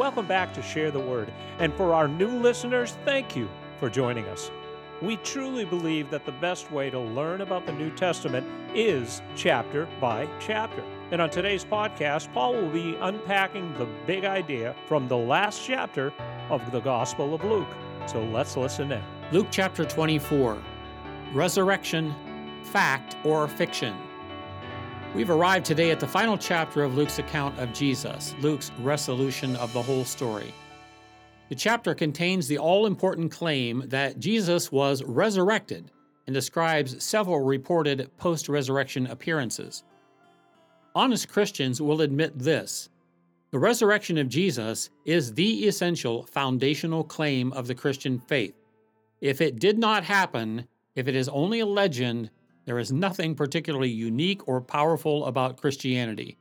welcome back to Share the Word. And for our new listeners, thank you for joining us. We truly believe that the best way to learn about the New Testament is chapter by chapter. And on today's podcast, Paul will be unpacking the big idea from the last chapter of the Gospel of Luke. So let's listen in. Luke chapter 24 Resurrection, Fact or Fiction. We've arrived today at the final chapter of Luke's account of Jesus, Luke's resolution of the whole story. The chapter contains the all important claim that Jesus was resurrected and describes several reported post resurrection appearances. Honest Christians will admit this the resurrection of Jesus is the essential foundational claim of the Christian faith. If it did not happen, if it is only a legend, there is nothing particularly unique or powerful about Christianity.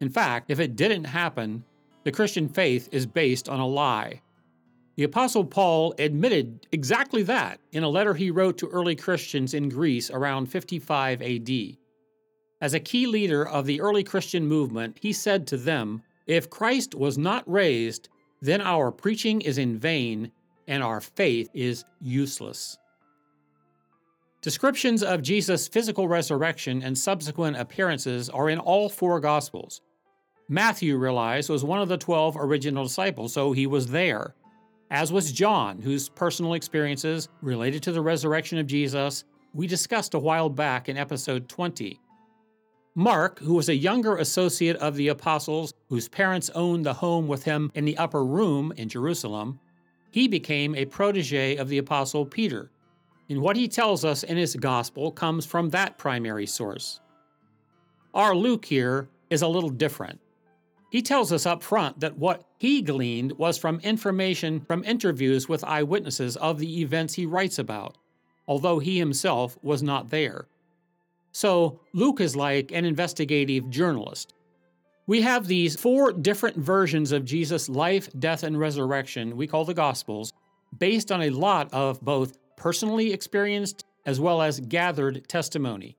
In fact, if it didn't happen, the Christian faith is based on a lie. The Apostle Paul admitted exactly that in a letter he wrote to early Christians in Greece around 55 AD. As a key leader of the early Christian movement, he said to them, If Christ was not raised, then our preaching is in vain and our faith is useless. Descriptions of Jesus' physical resurrection and subsequent appearances are in all four Gospels. Matthew, realized, was one of the twelve original disciples, so he was there as was John, whose personal experiences related to the resurrection of Jesus we discussed a while back in episode 20. Mark, who was a younger associate of the apostles whose parents owned the home with him in the upper room in Jerusalem, he became a protege of the apostle Peter. And what he tells us in his gospel comes from that primary source. Our Luke here is a little different. He tells us up front that what he gleaned was from information from interviews with eyewitnesses of the events he writes about, although he himself was not there. So, Luke is like an investigative journalist. We have these four different versions of Jesus' life, death, and resurrection, we call the Gospels, based on a lot of both personally experienced as well as gathered testimony.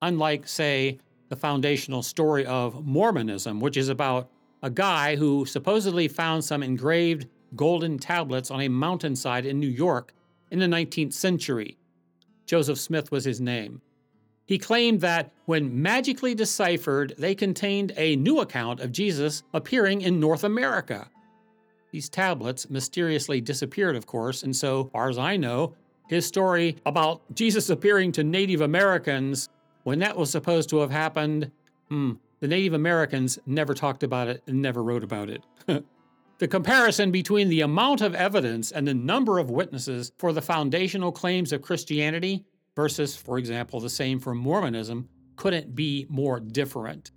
Unlike, say, the foundational story of Mormonism, which is about a guy who supposedly found some engraved golden tablets on a mountainside in New York in the 19th century. Joseph Smith was his name. He claimed that when magically deciphered, they contained a new account of Jesus appearing in North America. These tablets mysteriously disappeared, of course, and so far as I know, his story about Jesus appearing to Native Americans when that was supposed to have happened, hmm, the Native Americans never talked about it and never wrote about it. the comparison between the amount of evidence and the number of witnesses for the foundational claims of Christianity versus, for example, the same for Mormonism couldn't be more different.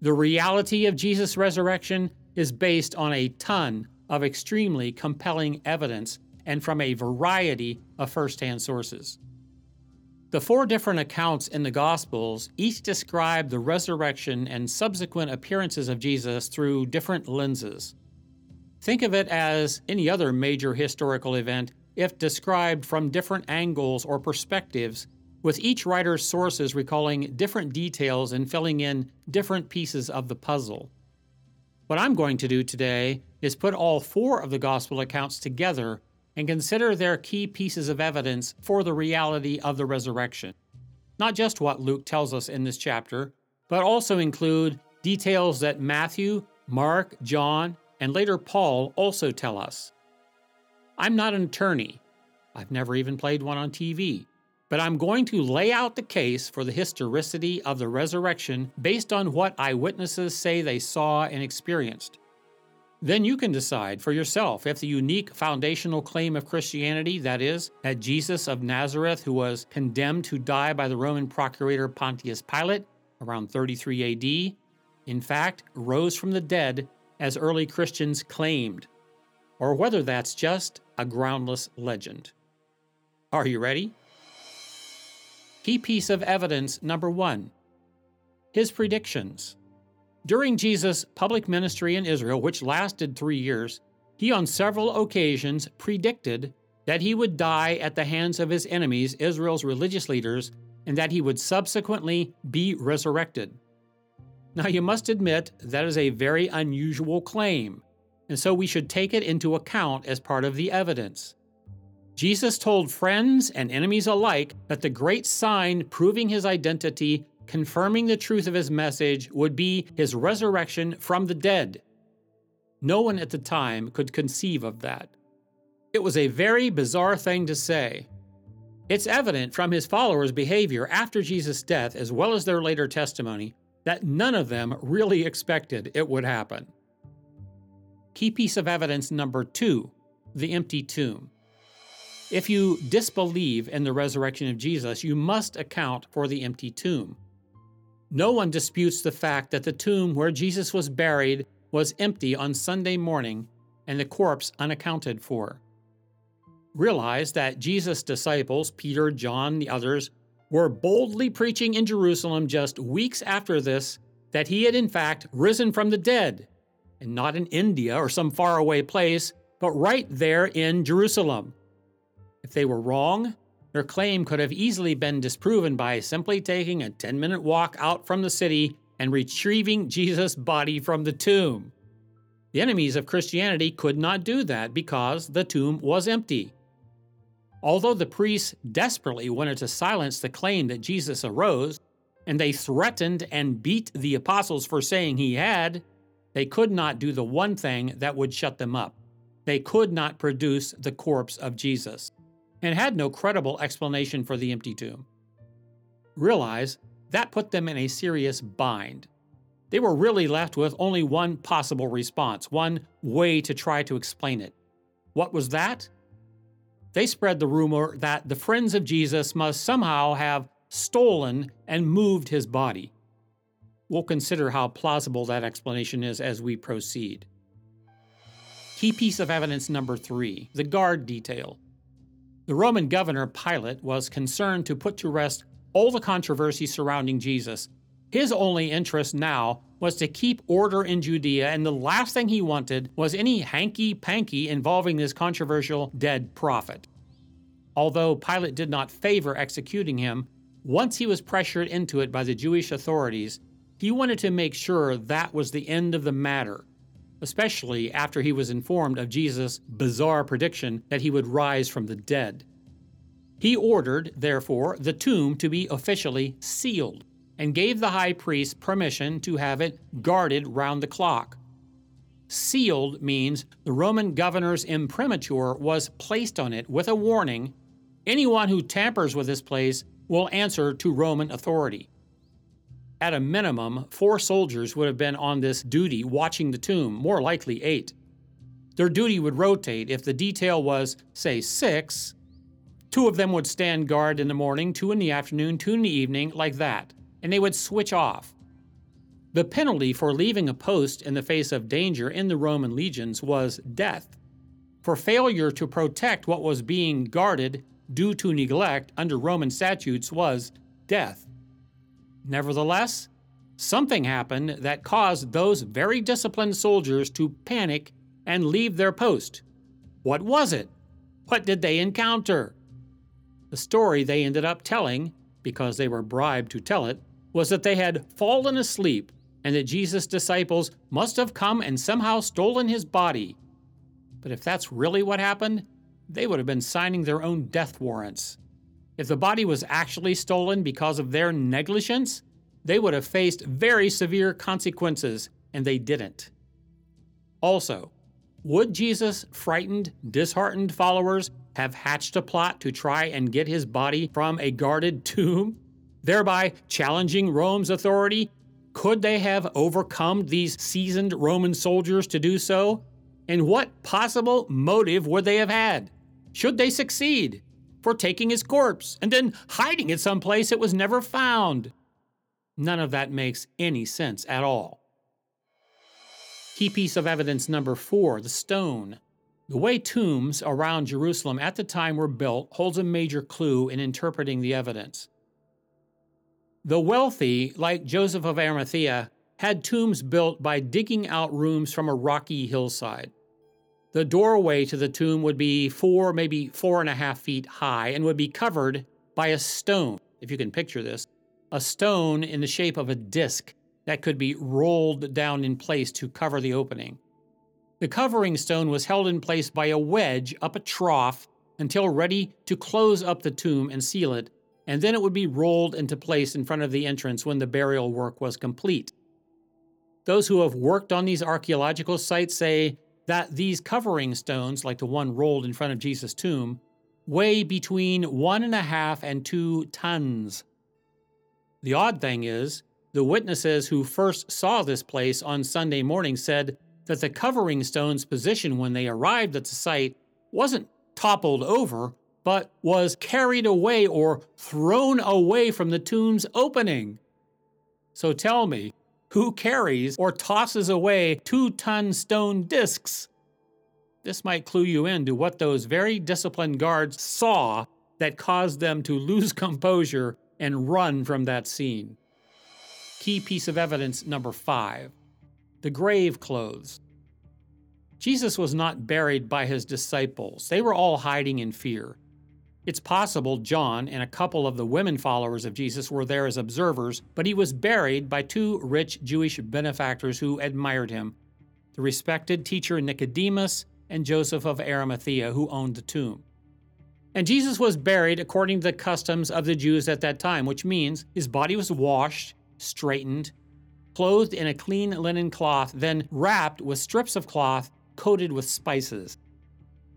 The reality of Jesus' resurrection is based on a ton of extremely compelling evidence and from a variety of firsthand sources. The four different accounts in the Gospels each describe the resurrection and subsequent appearances of Jesus through different lenses. Think of it as any other major historical event if described from different angles or perspectives, with each writer's sources recalling different details and filling in different pieces of the puzzle. What I'm going to do today is put all four of the Gospel accounts together and consider their key pieces of evidence for the reality of the resurrection. Not just what Luke tells us in this chapter, but also include details that Matthew, Mark, John, and later Paul also tell us. I'm not an attorney. I've never even played one on TV. But I'm going to lay out the case for the historicity of the resurrection based on what eyewitnesses say they saw and experienced. Then you can decide for yourself if the unique foundational claim of Christianity, that is, that Jesus of Nazareth, who was condemned to die by the Roman procurator Pontius Pilate around 33 AD, in fact rose from the dead as early Christians claimed, or whether that's just a groundless legend. Are you ready? Key piece of evidence number one his predictions. During Jesus' public ministry in Israel, which lasted three years, he on several occasions predicted that he would die at the hands of his enemies, Israel's religious leaders, and that he would subsequently be resurrected. Now, you must admit that is a very unusual claim. and so we should take it into account as part of the evidence. Jesus told friends and enemies alike that the great sign proving his identity, confirming the truth of his message, would be his resurrection from the dead. No one at the time could conceive of that. It was a very bizarre thing to say. It's evident from his followers' behavior after Jesus' death, as well as their later testimony, that none of them really expected it would happen. Key piece of evidence number two the empty tomb. If you disbelieve in the resurrection of Jesus, you must account for the empty tomb. No one disputes the fact that the tomb where Jesus was buried was empty on Sunday morning and the corpse unaccounted for. Realize that Jesus' disciples, Peter, John, the others, were boldly preaching in Jerusalem just weeks after this that he had in fact risen from the dead, and not in India or some faraway place, but right there in Jerusalem. If they were wrong, their claim could have easily been disproven by simply taking a 10 minute walk out from the city and retrieving Jesus' body from the tomb. The enemies of Christianity could not do that because the tomb was empty. Although the priests desperately wanted to silence the claim that Jesus arose, and they threatened and beat the apostles for saying he had, they could not do the one thing that would shut them up. They could not produce the corpse of Jesus, and had no credible explanation for the empty tomb. Realize that put them in a serious bind. They were really left with only one possible response, one way to try to explain it. What was that? They spread the rumor that the friends of Jesus must somehow have stolen and moved his body. We'll consider how plausible that explanation is as we proceed. Key piece of evidence number three the guard detail. The Roman governor Pilate was concerned to put to rest all the controversy surrounding Jesus. His only interest now was to keep order in Judea, and the last thing he wanted was any hanky panky involving this controversial dead prophet. Although Pilate did not favor executing him, once he was pressured into it by the Jewish authorities, he wanted to make sure that was the end of the matter, especially after he was informed of Jesus' bizarre prediction that he would rise from the dead. He ordered, therefore, the tomb to be officially sealed and gave the high priest permission to have it guarded round the clock. Sealed means the Roman governor's imprimatur was placed on it with a warning anyone who tampers with this place will answer to Roman authority. At a minimum, four soldiers would have been on this duty watching the tomb, more likely eight. Their duty would rotate. If the detail was, say, six, two of them would stand guard in the morning, two in the afternoon, two in the evening, like that and they would switch off. The penalty for leaving a post in the face of danger in the Roman legions was death. For failure to protect what was being guarded due to neglect under Roman statutes was death. Nevertheless, something happened that caused those very disciplined soldiers to panic and leave their post. What was it? What did they encounter? The story they ended up telling, because they were bribed to tell it, was that they had fallen asleep and that Jesus' disciples must have come and somehow stolen his body. But if that's really what happened, they would have been signing their own death warrants. If the body was actually stolen because of their negligence, they would have faced very severe consequences, and they didn't. Also, would Jesus' frightened, disheartened followers have hatched a plot to try and get his body from a guarded tomb? thereby challenging Rome's authority? Could they have overcome these seasoned Roman soldiers to do so? And what possible motive would they have had, should they succeed, for taking his corpse and then hiding it someplace it was never found? None of that makes any sense at all. Key piece of evidence number four the stone. The way tombs around Jerusalem at the time were built holds a major clue in interpreting the evidence. The wealthy, like Joseph of Arimathea, had tombs built by digging out rooms from a rocky hillside. The doorway to the tomb would be four, maybe four and a half feet high, and would be covered by a stone, if you can picture this, a stone in the shape of a disc that could be rolled down in place to cover the opening. The covering stone was held in place by a wedge up a trough until ready to close up the tomb and seal it, and then it would be rolled into place in front of the entrance when the burial work was complete. Those who have worked on these archaeological sites say that these covering stones, like the one rolled in front of Jesus' tomb, weigh between one and a half and two tons. The odd thing is, the witnesses who first saw this place on Sunday morning said that the covering stone's position when they arrived at the site wasn't toppled over, but was carried away or thrown away from the tomb's opening. So tell me, who carries or tosses away two ton stone discs? This might clue you in to what those very disciplined guards saw that caused them to lose composure and run from that scene. Key piece of evidence number five the grave clothes. Jesus was not buried by his disciples, they were all hiding in fear. It's possible John and a couple of the women followers of Jesus were there as observers, but he was buried by two rich Jewish benefactors who admired him the respected teacher Nicodemus and Joseph of Arimathea, who owned the tomb. And Jesus was buried according to the customs of the Jews at that time, which means his body was washed, straightened, clothed in a clean linen cloth, then wrapped with strips of cloth coated with spices.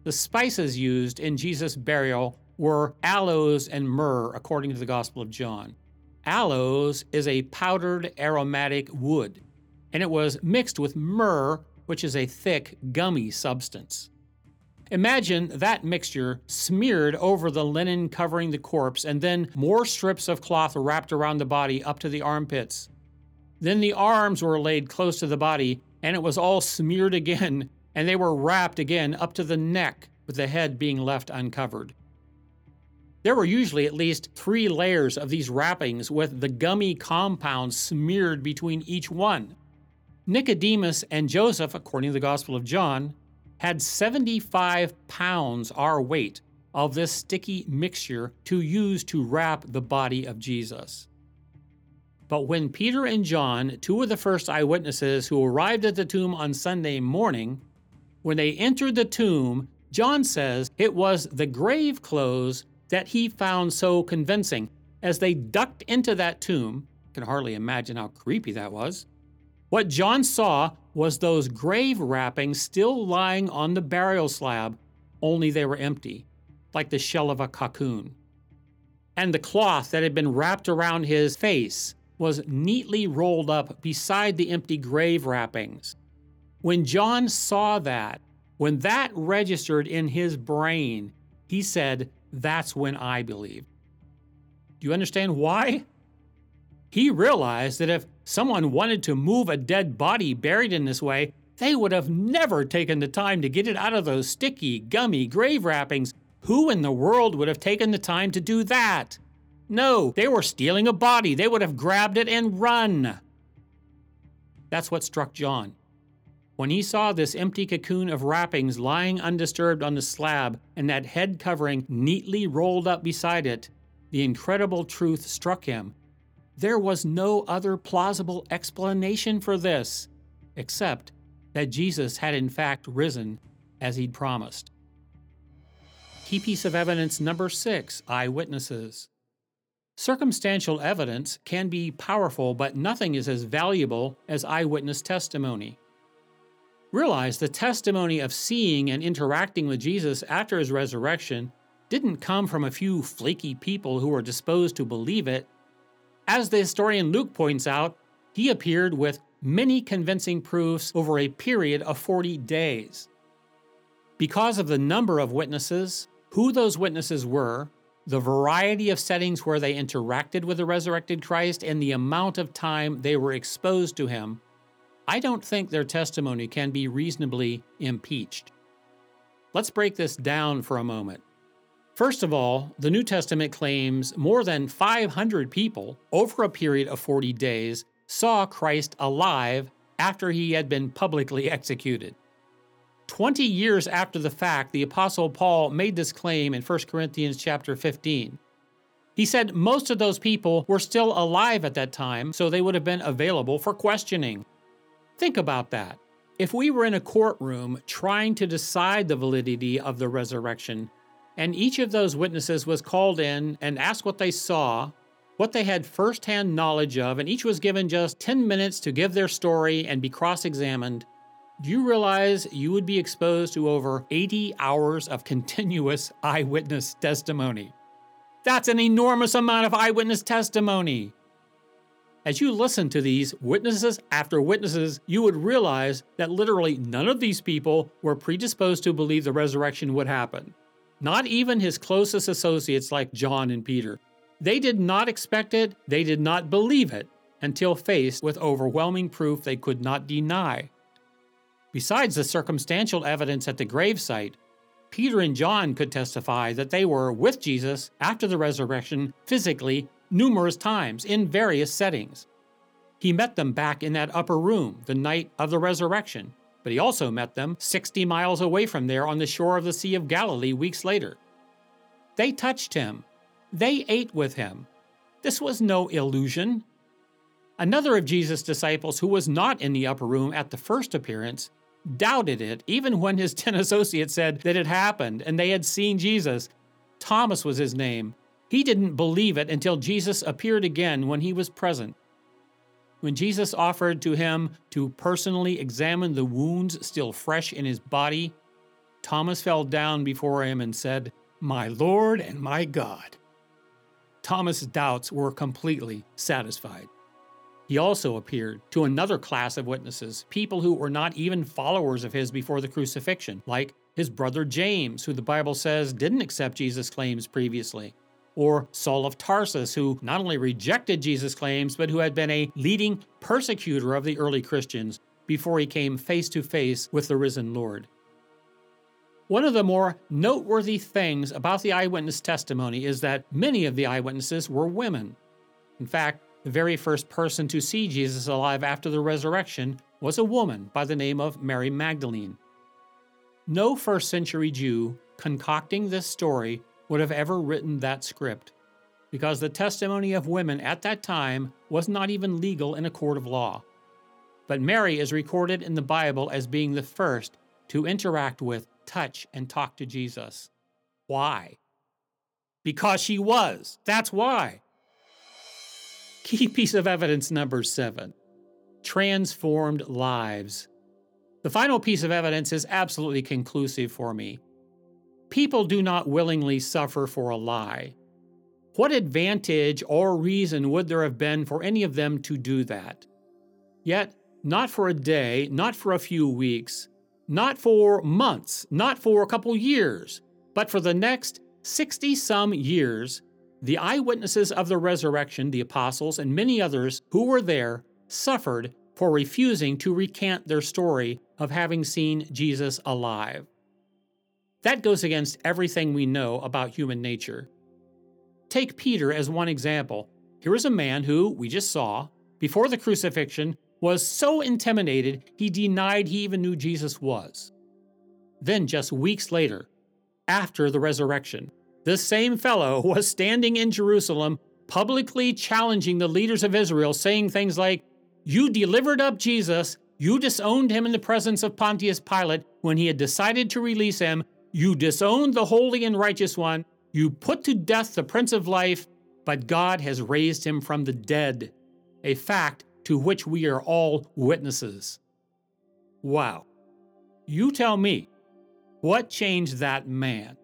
The spices used in Jesus' burial were aloes and myrrh, according to the Gospel of John. Aloes is a powdered aromatic wood, and it was mixed with myrrh, which is a thick, gummy substance. Imagine that mixture smeared over the linen covering the corpse, and then more strips of cloth wrapped around the body up to the armpits. Then the arms were laid close to the body, and it was all smeared again, and they were wrapped again up to the neck, with the head being left uncovered. There were usually at least three layers of these wrappings with the gummy compound smeared between each one. Nicodemus and Joseph, according to the Gospel of John, had 75 pounds our weight of this sticky mixture to use to wrap the body of Jesus. But when Peter and John, two of the first eyewitnesses who arrived at the tomb on Sunday morning, when they entered the tomb, John says it was the grave clothes that he found so convincing. As they ducked into that tomb, can hardly imagine how creepy that was. What John saw was those grave wrappings still lying on the burial slab, only they were empty, like the shell of a cocoon. And the cloth that had been wrapped around his face was neatly rolled up beside the empty grave wrappings. When John saw that, when that registered in his brain, he said, That's when I believed. Do you understand why? He realized that if someone wanted to move a dead body buried in this way, they would have never taken the time to get it out of those sticky, gummy grave wrappings. Who in the world would have taken the time to do that? No, they were stealing a body. They would have grabbed it and run. That's what struck John. When he saw this empty cocoon of wrappings lying undisturbed on the slab and that head covering neatly rolled up beside it, the incredible truth struck him. There was no other plausible explanation for this, except that Jesus had in fact risen as he'd promised. Key piece of evidence number six eyewitnesses. Circumstantial evidence can be powerful, but nothing is as valuable as eyewitness testimony. Realize the testimony of seeing and interacting with Jesus after his resurrection didn't come from a few flaky people who were disposed to believe it. As the historian Luke points out, he appeared with many convincing proofs over a period of 40 days. Because of the number of witnesses, who those witnesses were, the variety of settings where they interacted with the resurrected Christ, and the amount of time they were exposed to him, I don't think their testimony can be reasonably impeached. Let's break this down for a moment. First of all, the New Testament claims more than 500 people over a period of 40 days saw Christ alive after he had been publicly executed. 20 years after the fact, the apostle Paul made this claim in 1 Corinthians chapter 15. He said most of those people were still alive at that time, so they would have been available for questioning. Think about that. If we were in a courtroom trying to decide the validity of the resurrection, and each of those witnesses was called in and asked what they saw, what they had firsthand knowledge of, and each was given just 10 minutes to give their story and be cross examined, do you realize you would be exposed to over 80 hours of continuous eyewitness testimony? That's an enormous amount of eyewitness testimony. As you listen to these witnesses after witnesses, you would realize that literally none of these people were predisposed to believe the resurrection would happen. Not even his closest associates like John and Peter. They did not expect it, they did not believe it, until faced with overwhelming proof they could not deny. Besides the circumstantial evidence at the gravesite, Peter and John could testify that they were with Jesus after the resurrection physically numerous times in various settings. He met them back in that upper room the night of the resurrection, but he also met them 60 miles away from there on the shore of the Sea of Galilee weeks later. They touched him. They ate with him. This was no illusion. Another of Jesus' disciples, who was not in the upper room at the first appearance, doubted it even when his 10 associates said that it happened and they had seen Jesus. Thomas was his name. He didn't believe it until Jesus appeared again when he was present. When Jesus offered to him to personally examine the wounds still fresh in his body, Thomas fell down before him and said, My Lord and my God. Thomas's doubts were completely satisfied. He also appeared to another class of witnesses, people who were not even followers of his before the crucifixion, like his brother James, who the Bible says didn't accept Jesus' claims previously or Saul of Tarsus, who not only rejected Jesus' claims, but who had been a leading persecutor of the early Christians before he came face to face with the risen Lord. One of the more noteworthy things about the eyewitness testimony is that many of the eyewitnesses were women. In fact, the very first person to see Jesus alive after the resurrection was a woman by the name of Mary Magdalene. No first century Jew concocting this story would have ever written that script, because the testimony of women at that time was not even legal in a court of law. But Mary is recorded in the Bible as being the first to interact with, touch, and talk to Jesus. Why? Because she was. That's why. Key piece of evidence number seven transformed lives. The final piece of evidence is absolutely conclusive for me. People do not willingly suffer for a lie. What advantage or reason would there have been for any of them to do that? Yet, not for a day, not for a few weeks, not for months, not for a couple years, but for the next 60 some years, the eyewitnesses of the resurrection, the apostles, and many others who were there suffered for refusing to recant their story of having seen Jesus alive. That goes against everything we know about human nature. Take Peter as one example. Here is a man who, we just saw, before the crucifixion, was so intimidated he denied he even knew Jesus was. Then, just weeks later, after the resurrection, this same fellow was standing in Jerusalem publicly challenging the leaders of Israel, saying things like, You delivered up Jesus, you disowned him in the presence of Pontius Pilate when he had decided to release him, you disowned the holy and righteous one. You put to death the Prince of Life, but God has raised him from the dead, a fact to which we are all witnesses. Wow. You tell me, what changed that man?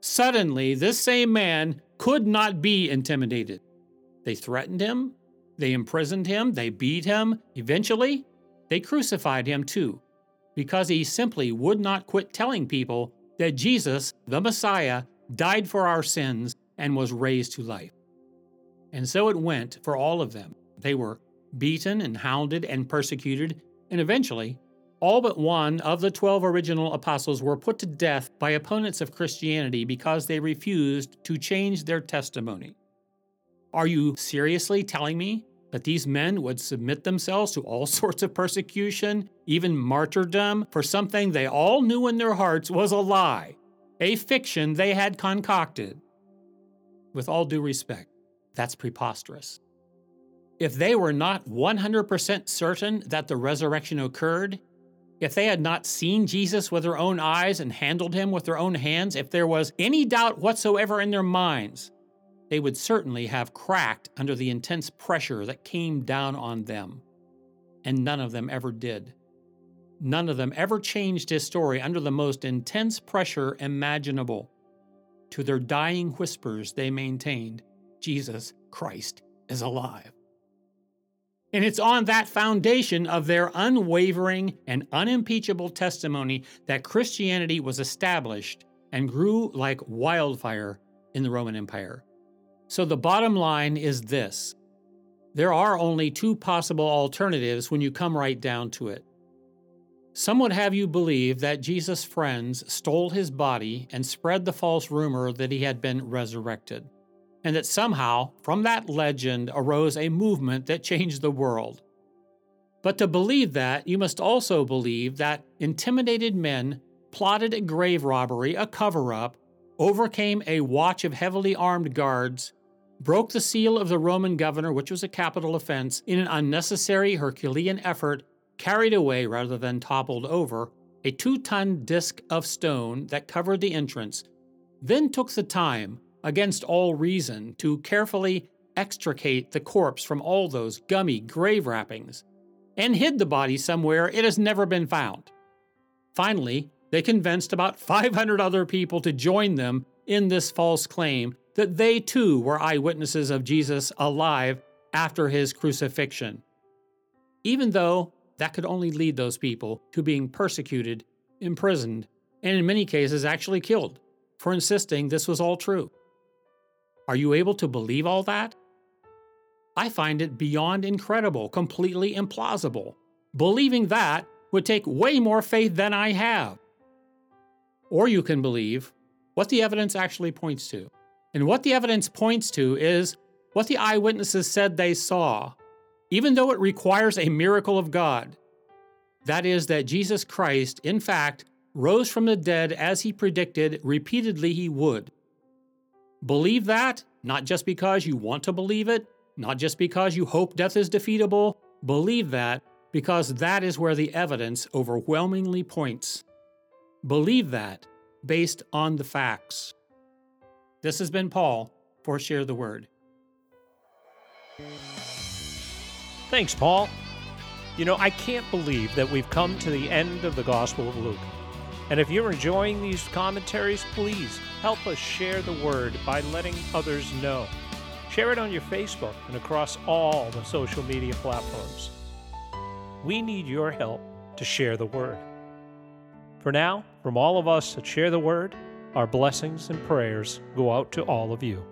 Suddenly, this same man could not be intimidated. They threatened him, they imprisoned him, they beat him. Eventually, they crucified him too, because he simply would not quit telling people that Jesus, the Messiah, died for our sins and was raised to life. And so it went for all of them. They were beaten and hounded and persecuted, and eventually, all but one of the 12 original apostles were put to death by opponents of Christianity because they refused to change their testimony. Are you seriously telling me that these men would submit themselves to all sorts of persecution, even martyrdom, for something they all knew in their hearts was a lie, a fiction they had concocted. With all due respect, that's preposterous. If they were not 100% certain that the resurrection occurred, if they had not seen Jesus with their own eyes and handled him with their own hands, if there was any doubt whatsoever in their minds, they would certainly have cracked under the intense pressure that came down on them. And none of them ever did. None of them ever changed his story under the most intense pressure imaginable. To their dying whispers, they maintained Jesus Christ is alive. And it's on that foundation of their unwavering and unimpeachable testimony that Christianity was established and grew like wildfire in the Roman Empire. So the bottom line is this there are only two possible alternatives when you come right down to it. Some would have you believe that Jesus' friends stole his body and spread the false rumor that he had been resurrected and that somehow, from that legend, arose a movement that changed the world. But to believe that, you must also believe that intimidated men plotted a grave robbery, a cover up, overcame a watch of heavily armed guards, broke the seal of the Roman governor, which was a capital offense, in an unnecessary Herculean effort, carried away rather than toppled over a two ton disk of stone that covered the entrance, then took the time against all reason to carefully extricate the corpse from all those gummy grave wrappings and hid the body somewhere it has never been found. Finally, they convinced about 500 other people to join them in this false claim that they too were eyewitnesses of Jesus alive after his crucifixion. Even though that could only lead those people to being persecuted, imprisoned, and in many cases actually killed for insisting this was all true. Are you able to believe all that? I find it beyond incredible, completely implausible. Believing that would take way more faith than I have. Or you can believe what the evidence actually points to. And what the evidence points to is what the eyewitnesses said they saw, even though it requires a miracle of God. That is, that Jesus Christ, in fact, rose from the dead as he predicted repeatedly he would. Believe that, not just because you want to believe it, not just because you hope death is defeatable. Believe that because that is where the evidence overwhelmingly points. Believe that based on the facts. This has been Paul for Share the Word. Thanks, Paul. You know, I can't believe that we've come to the end of the Gospel of Luke. And if you're enjoying these commentaries, please help us share the word by letting others know. Share it on your Facebook and across all the social media platforms. We need your help to share the word. For now, from all of us that share the word, our blessings and prayers go out to all of you.